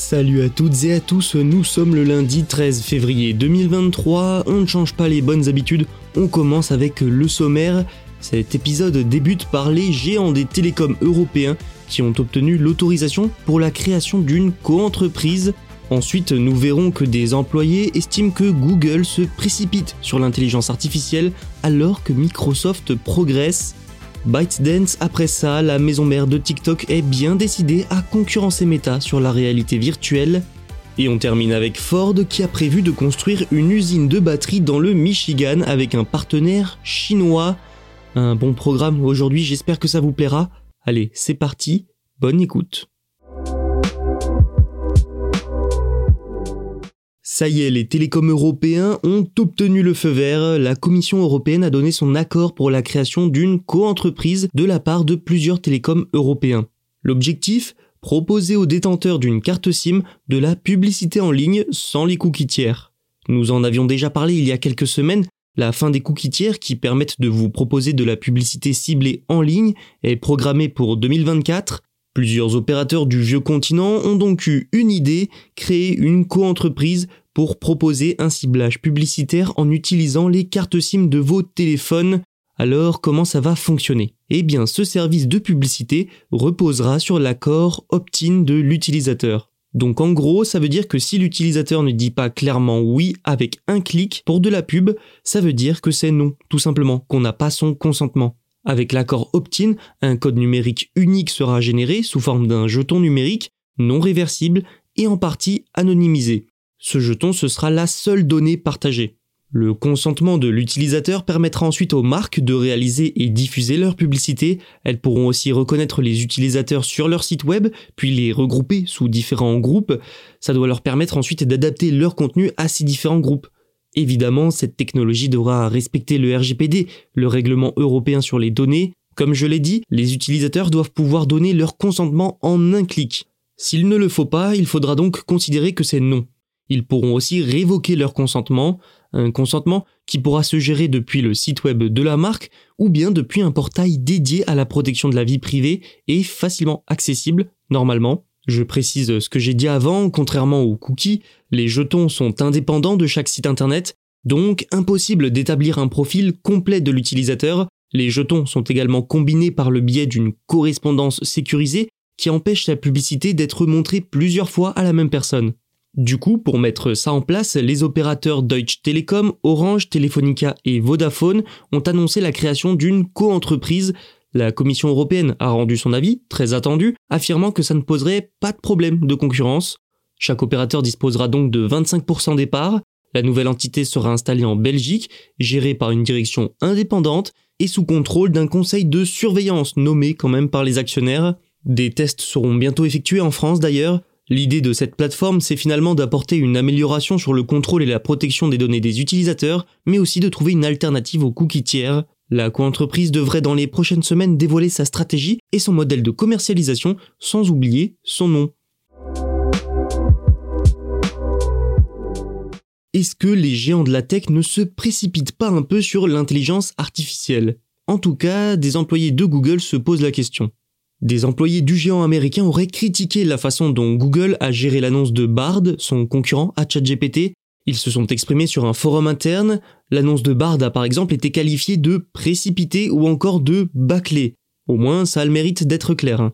Salut à toutes et à tous, nous sommes le lundi 13 février 2023, on ne change pas les bonnes habitudes, on commence avec le sommaire. Cet épisode débute par les géants des télécoms européens qui ont obtenu l'autorisation pour la création d'une coentreprise. Ensuite, nous verrons que des employés estiment que Google se précipite sur l'intelligence artificielle alors que Microsoft progresse. ByteDance, après ça, la maison mère de TikTok est bien décidée à concurrencer Meta sur la réalité virtuelle. Et on termine avec Ford qui a prévu de construire une usine de batterie dans le Michigan avec un partenaire chinois. Un bon programme aujourd'hui, j'espère que ça vous plaira. Allez, c'est parti, bonne écoute. Ça y est, les télécoms européens ont obtenu le feu vert. La Commission européenne a donné son accord pour la création d'une coentreprise de la part de plusieurs télécoms européens. L'objectif? Proposer aux détenteurs d'une carte SIM de la publicité en ligne sans les cookies tiers. Nous en avions déjà parlé il y a quelques semaines, la fin des cookies tiers qui permettent de vous proposer de la publicité ciblée en ligne est programmée pour 2024 Plusieurs opérateurs du vieux continent ont donc eu une idée, créer une coentreprise pour proposer un ciblage publicitaire en utilisant les cartes SIM de vos téléphones. Alors comment ça va fonctionner? Eh bien ce service de publicité reposera sur l'accord opt-in de l'utilisateur. Donc en gros, ça veut dire que si l'utilisateur ne dit pas clairement oui avec un clic pour de la pub, ça veut dire que c'est non, tout simplement, qu'on n'a pas son consentement. Avec l'accord opt-in, un code numérique unique sera généré sous forme d'un jeton numérique non réversible et en partie anonymisé. Ce jeton, ce sera la seule donnée partagée. Le consentement de l'utilisateur permettra ensuite aux marques de réaliser et diffuser leur publicité. Elles pourront aussi reconnaître les utilisateurs sur leur site web, puis les regrouper sous différents groupes. Ça doit leur permettre ensuite d'adapter leur contenu à ces différents groupes. Évidemment, cette technologie devra respecter le RGPD, le règlement européen sur les données. Comme je l'ai dit, les utilisateurs doivent pouvoir donner leur consentement en un clic. S'il ne le faut pas, il faudra donc considérer que c'est non. Ils pourront aussi révoquer leur consentement, un consentement qui pourra se gérer depuis le site web de la marque ou bien depuis un portail dédié à la protection de la vie privée et facilement accessible, normalement. Je précise ce que j'ai dit avant, contrairement aux cookies, les jetons sont indépendants de chaque site internet, donc impossible d'établir un profil complet de l'utilisateur. Les jetons sont également combinés par le biais d'une correspondance sécurisée qui empêche la publicité d'être montrée plusieurs fois à la même personne. Du coup, pour mettre ça en place, les opérateurs Deutsche Telekom, Orange, Telefonica et Vodafone ont annoncé la création d'une coentreprise la Commission européenne a rendu son avis, très attendu, affirmant que ça ne poserait pas de problème de concurrence. Chaque opérateur disposera donc de 25% des parts. La nouvelle entité sera installée en Belgique, gérée par une direction indépendante et sous contrôle d'un conseil de surveillance nommé quand même par les actionnaires. Des tests seront bientôt effectués en France d'ailleurs. L'idée de cette plateforme, c'est finalement d'apporter une amélioration sur le contrôle et la protection des données des utilisateurs, mais aussi de trouver une alternative aux cookies tiers. La coentreprise devrait dans les prochaines semaines dévoiler sa stratégie et son modèle de commercialisation, sans oublier son nom. Est-ce que les géants de la tech ne se précipitent pas un peu sur l'intelligence artificielle? En tout cas, des employés de Google se posent la question. Des employés du géant américain auraient critiqué la façon dont Google a géré l'annonce de Bard, son concurrent à ChatGPT, ils se sont exprimés sur un forum interne. L'annonce de Bard a par exemple été qualifiée de précipitée ou encore de bâclée. Au moins, ça a le mérite d'être clair. Hein.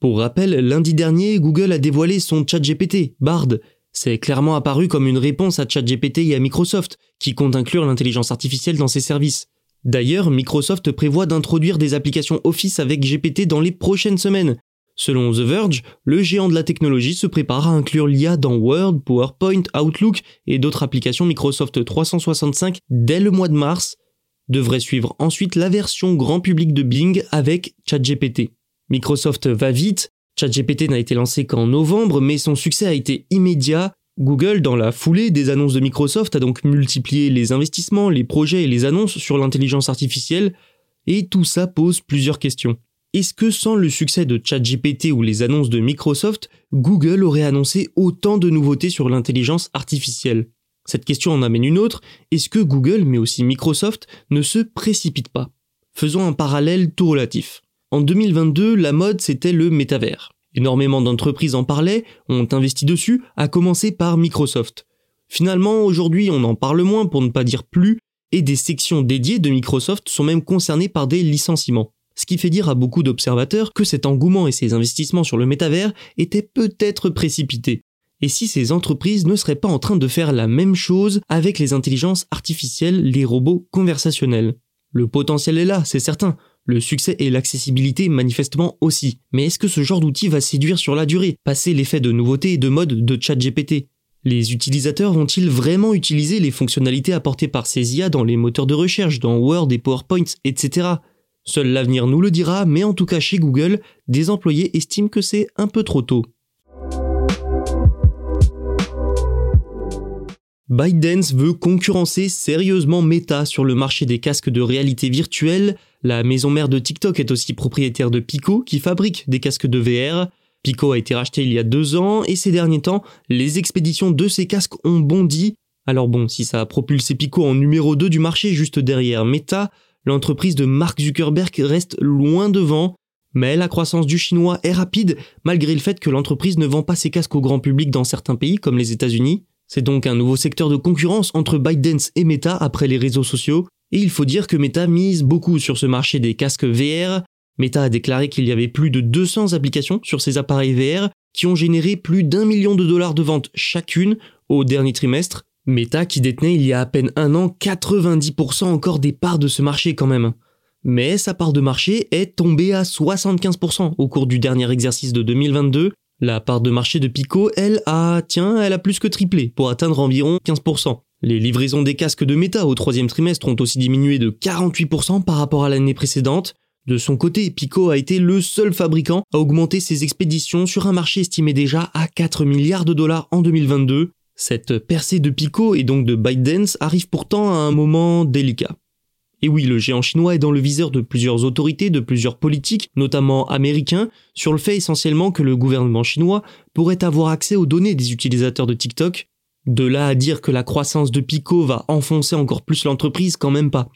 Pour rappel, lundi dernier, Google a dévoilé son ChatGPT, Bard. C'est clairement apparu comme une réponse à ChatGPT et à Microsoft, qui compte inclure l'intelligence artificielle dans ses services. D'ailleurs, Microsoft prévoit d'introduire des applications Office avec GPT dans les prochaines semaines. Selon The Verge, le géant de la technologie se prépare à inclure l'IA dans Word, PowerPoint, Outlook et d'autres applications Microsoft 365 dès le mois de mars. Devrait suivre ensuite la version grand public de Bing avec ChatGPT. Microsoft va vite, ChatGPT n'a été lancé qu'en novembre, mais son succès a été immédiat. Google, dans la foulée des annonces de Microsoft, a donc multiplié les investissements, les projets et les annonces sur l'intelligence artificielle, et tout ça pose plusieurs questions. Est-ce que sans le succès de ChatGPT ou les annonces de Microsoft, Google aurait annoncé autant de nouveautés sur l'intelligence artificielle? Cette question en amène une autre. Est-ce que Google, mais aussi Microsoft, ne se précipitent pas? Faisons un parallèle tout relatif. En 2022, la mode c'était le métavers. Énormément d'entreprises en parlaient, ont investi dessus, à commencer par Microsoft. Finalement, aujourd'hui, on en parle moins pour ne pas dire plus, et des sections dédiées de Microsoft sont même concernées par des licenciements ce qui fait dire à beaucoup d'observateurs que cet engouement et ces investissements sur le métavers étaient peut-être précipités. Et si ces entreprises ne seraient pas en train de faire la même chose avec les intelligences artificielles, les robots conversationnels? Le potentiel est là, c'est certain. Le succès et l'accessibilité manifestement aussi. Mais est-ce que ce genre d'outil va séduire sur la durée, passer l'effet de nouveauté et de mode de ChatGPT? Les utilisateurs vont-ils vraiment utiliser les fonctionnalités apportées par ces IA dans les moteurs de recherche, dans Word et PowerPoint, etc. Seul l'avenir nous le dira, mais en tout cas chez Google, des employés estiment que c'est un peu trop tôt. ByteDance veut concurrencer sérieusement Meta sur le marché des casques de réalité virtuelle. La maison mère de TikTok est aussi propriétaire de Pico qui fabrique des casques de VR. Pico a été racheté il y a deux ans et ces derniers temps, les expéditions de ces casques ont bondi. Alors bon, si ça a propulsé Pico en numéro 2 du marché juste derrière Meta, l'entreprise de Mark Zuckerberg reste loin devant, mais la croissance du chinois est rapide malgré le fait que l'entreprise ne vend pas ses casques au grand public dans certains pays comme les États-Unis. C'est donc un nouveau secteur de concurrence entre ByteDance et Meta après les réseaux sociaux, et il faut dire que Meta mise beaucoup sur ce marché des casques VR. Meta a déclaré qu'il y avait plus de 200 applications sur ces appareils VR qui ont généré plus d'un million de dollars de ventes chacune au dernier trimestre, Meta qui détenait il y a à peine un an 90% encore des parts de ce marché quand même. Mais sa part de marché est tombée à 75% au cours du dernier exercice de 2022. La part de marché de Pico, elle, a, tiens, elle a plus que triplé pour atteindre environ 15%. Les livraisons des casques de Meta au troisième trimestre ont aussi diminué de 48% par rapport à l'année précédente. De son côté, Pico a été le seul fabricant à augmenter ses expéditions sur un marché estimé déjà à 4 milliards de dollars en 2022. Cette percée de Pico et donc de ByteDance arrive pourtant à un moment délicat. Et oui, le géant chinois est dans le viseur de plusieurs autorités, de plusieurs politiques, notamment américains, sur le fait essentiellement que le gouvernement chinois pourrait avoir accès aux données des utilisateurs de TikTok. De là à dire que la croissance de Pico va enfoncer encore plus l'entreprise, quand même pas.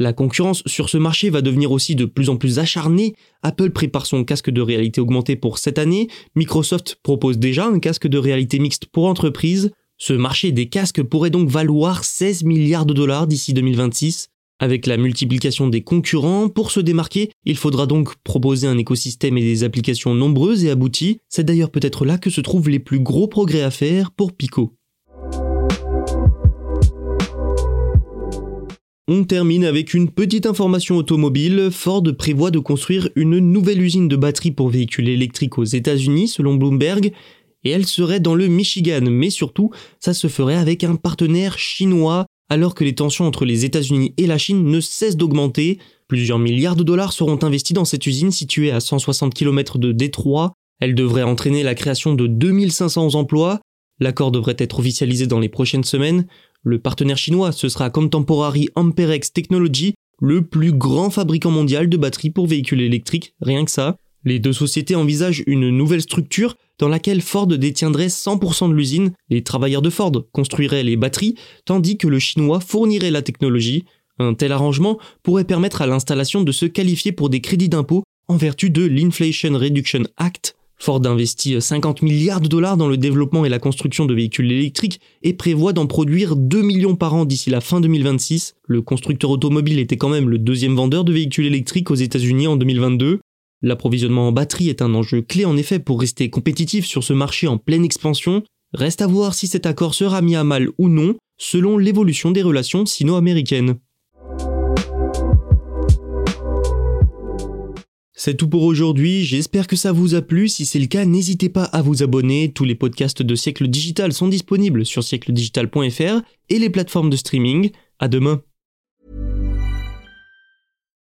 La concurrence sur ce marché va devenir aussi de plus en plus acharnée. Apple prépare son casque de réalité augmentée pour cette année. Microsoft propose déjà un casque de réalité mixte pour entreprises. Ce marché des casques pourrait donc valoir 16 milliards de dollars d'ici 2026. Avec la multiplication des concurrents, pour se démarquer, il faudra donc proposer un écosystème et des applications nombreuses et abouties. C'est d'ailleurs peut-être là que se trouvent les plus gros progrès à faire pour Pico. On termine avec une petite information automobile. Ford prévoit de construire une nouvelle usine de batteries pour véhicules électriques aux États-Unis, selon Bloomberg et elle serait dans le Michigan, mais surtout, ça se ferait avec un partenaire chinois, alors que les tensions entre les États-Unis et la Chine ne cessent d'augmenter. Plusieurs milliards de dollars seront investis dans cette usine située à 160 km de Détroit. Elle devrait entraîner la création de 2500 emplois. L'accord devrait être officialisé dans les prochaines semaines. Le partenaire chinois, ce sera Contemporary Amperex Technology, le plus grand fabricant mondial de batteries pour véhicules électriques, rien que ça. Les deux sociétés envisagent une nouvelle structure dans laquelle Ford détiendrait 100% de l'usine, les travailleurs de Ford construiraient les batteries, tandis que le chinois fournirait la technologie. Un tel arrangement pourrait permettre à l'installation de se qualifier pour des crédits d'impôt en vertu de l'Inflation Reduction Act. Ford investit 50 milliards de dollars dans le développement et la construction de véhicules électriques et prévoit d'en produire 2 millions par an d'ici la fin 2026. Le constructeur automobile était quand même le deuxième vendeur de véhicules électriques aux États-Unis en 2022. L'approvisionnement en batterie est un enjeu clé en effet pour rester compétitif sur ce marché en pleine expansion. Reste à voir si cet accord sera mis à mal ou non, selon l'évolution des relations sino-américaines. C'est tout pour aujourd'hui, j'espère que ça vous a plu, si c'est le cas n'hésitez pas à vous abonner, tous les podcasts de Siècle Digital sont disponibles sur siècledigital.fr et les plateformes de streaming. À demain.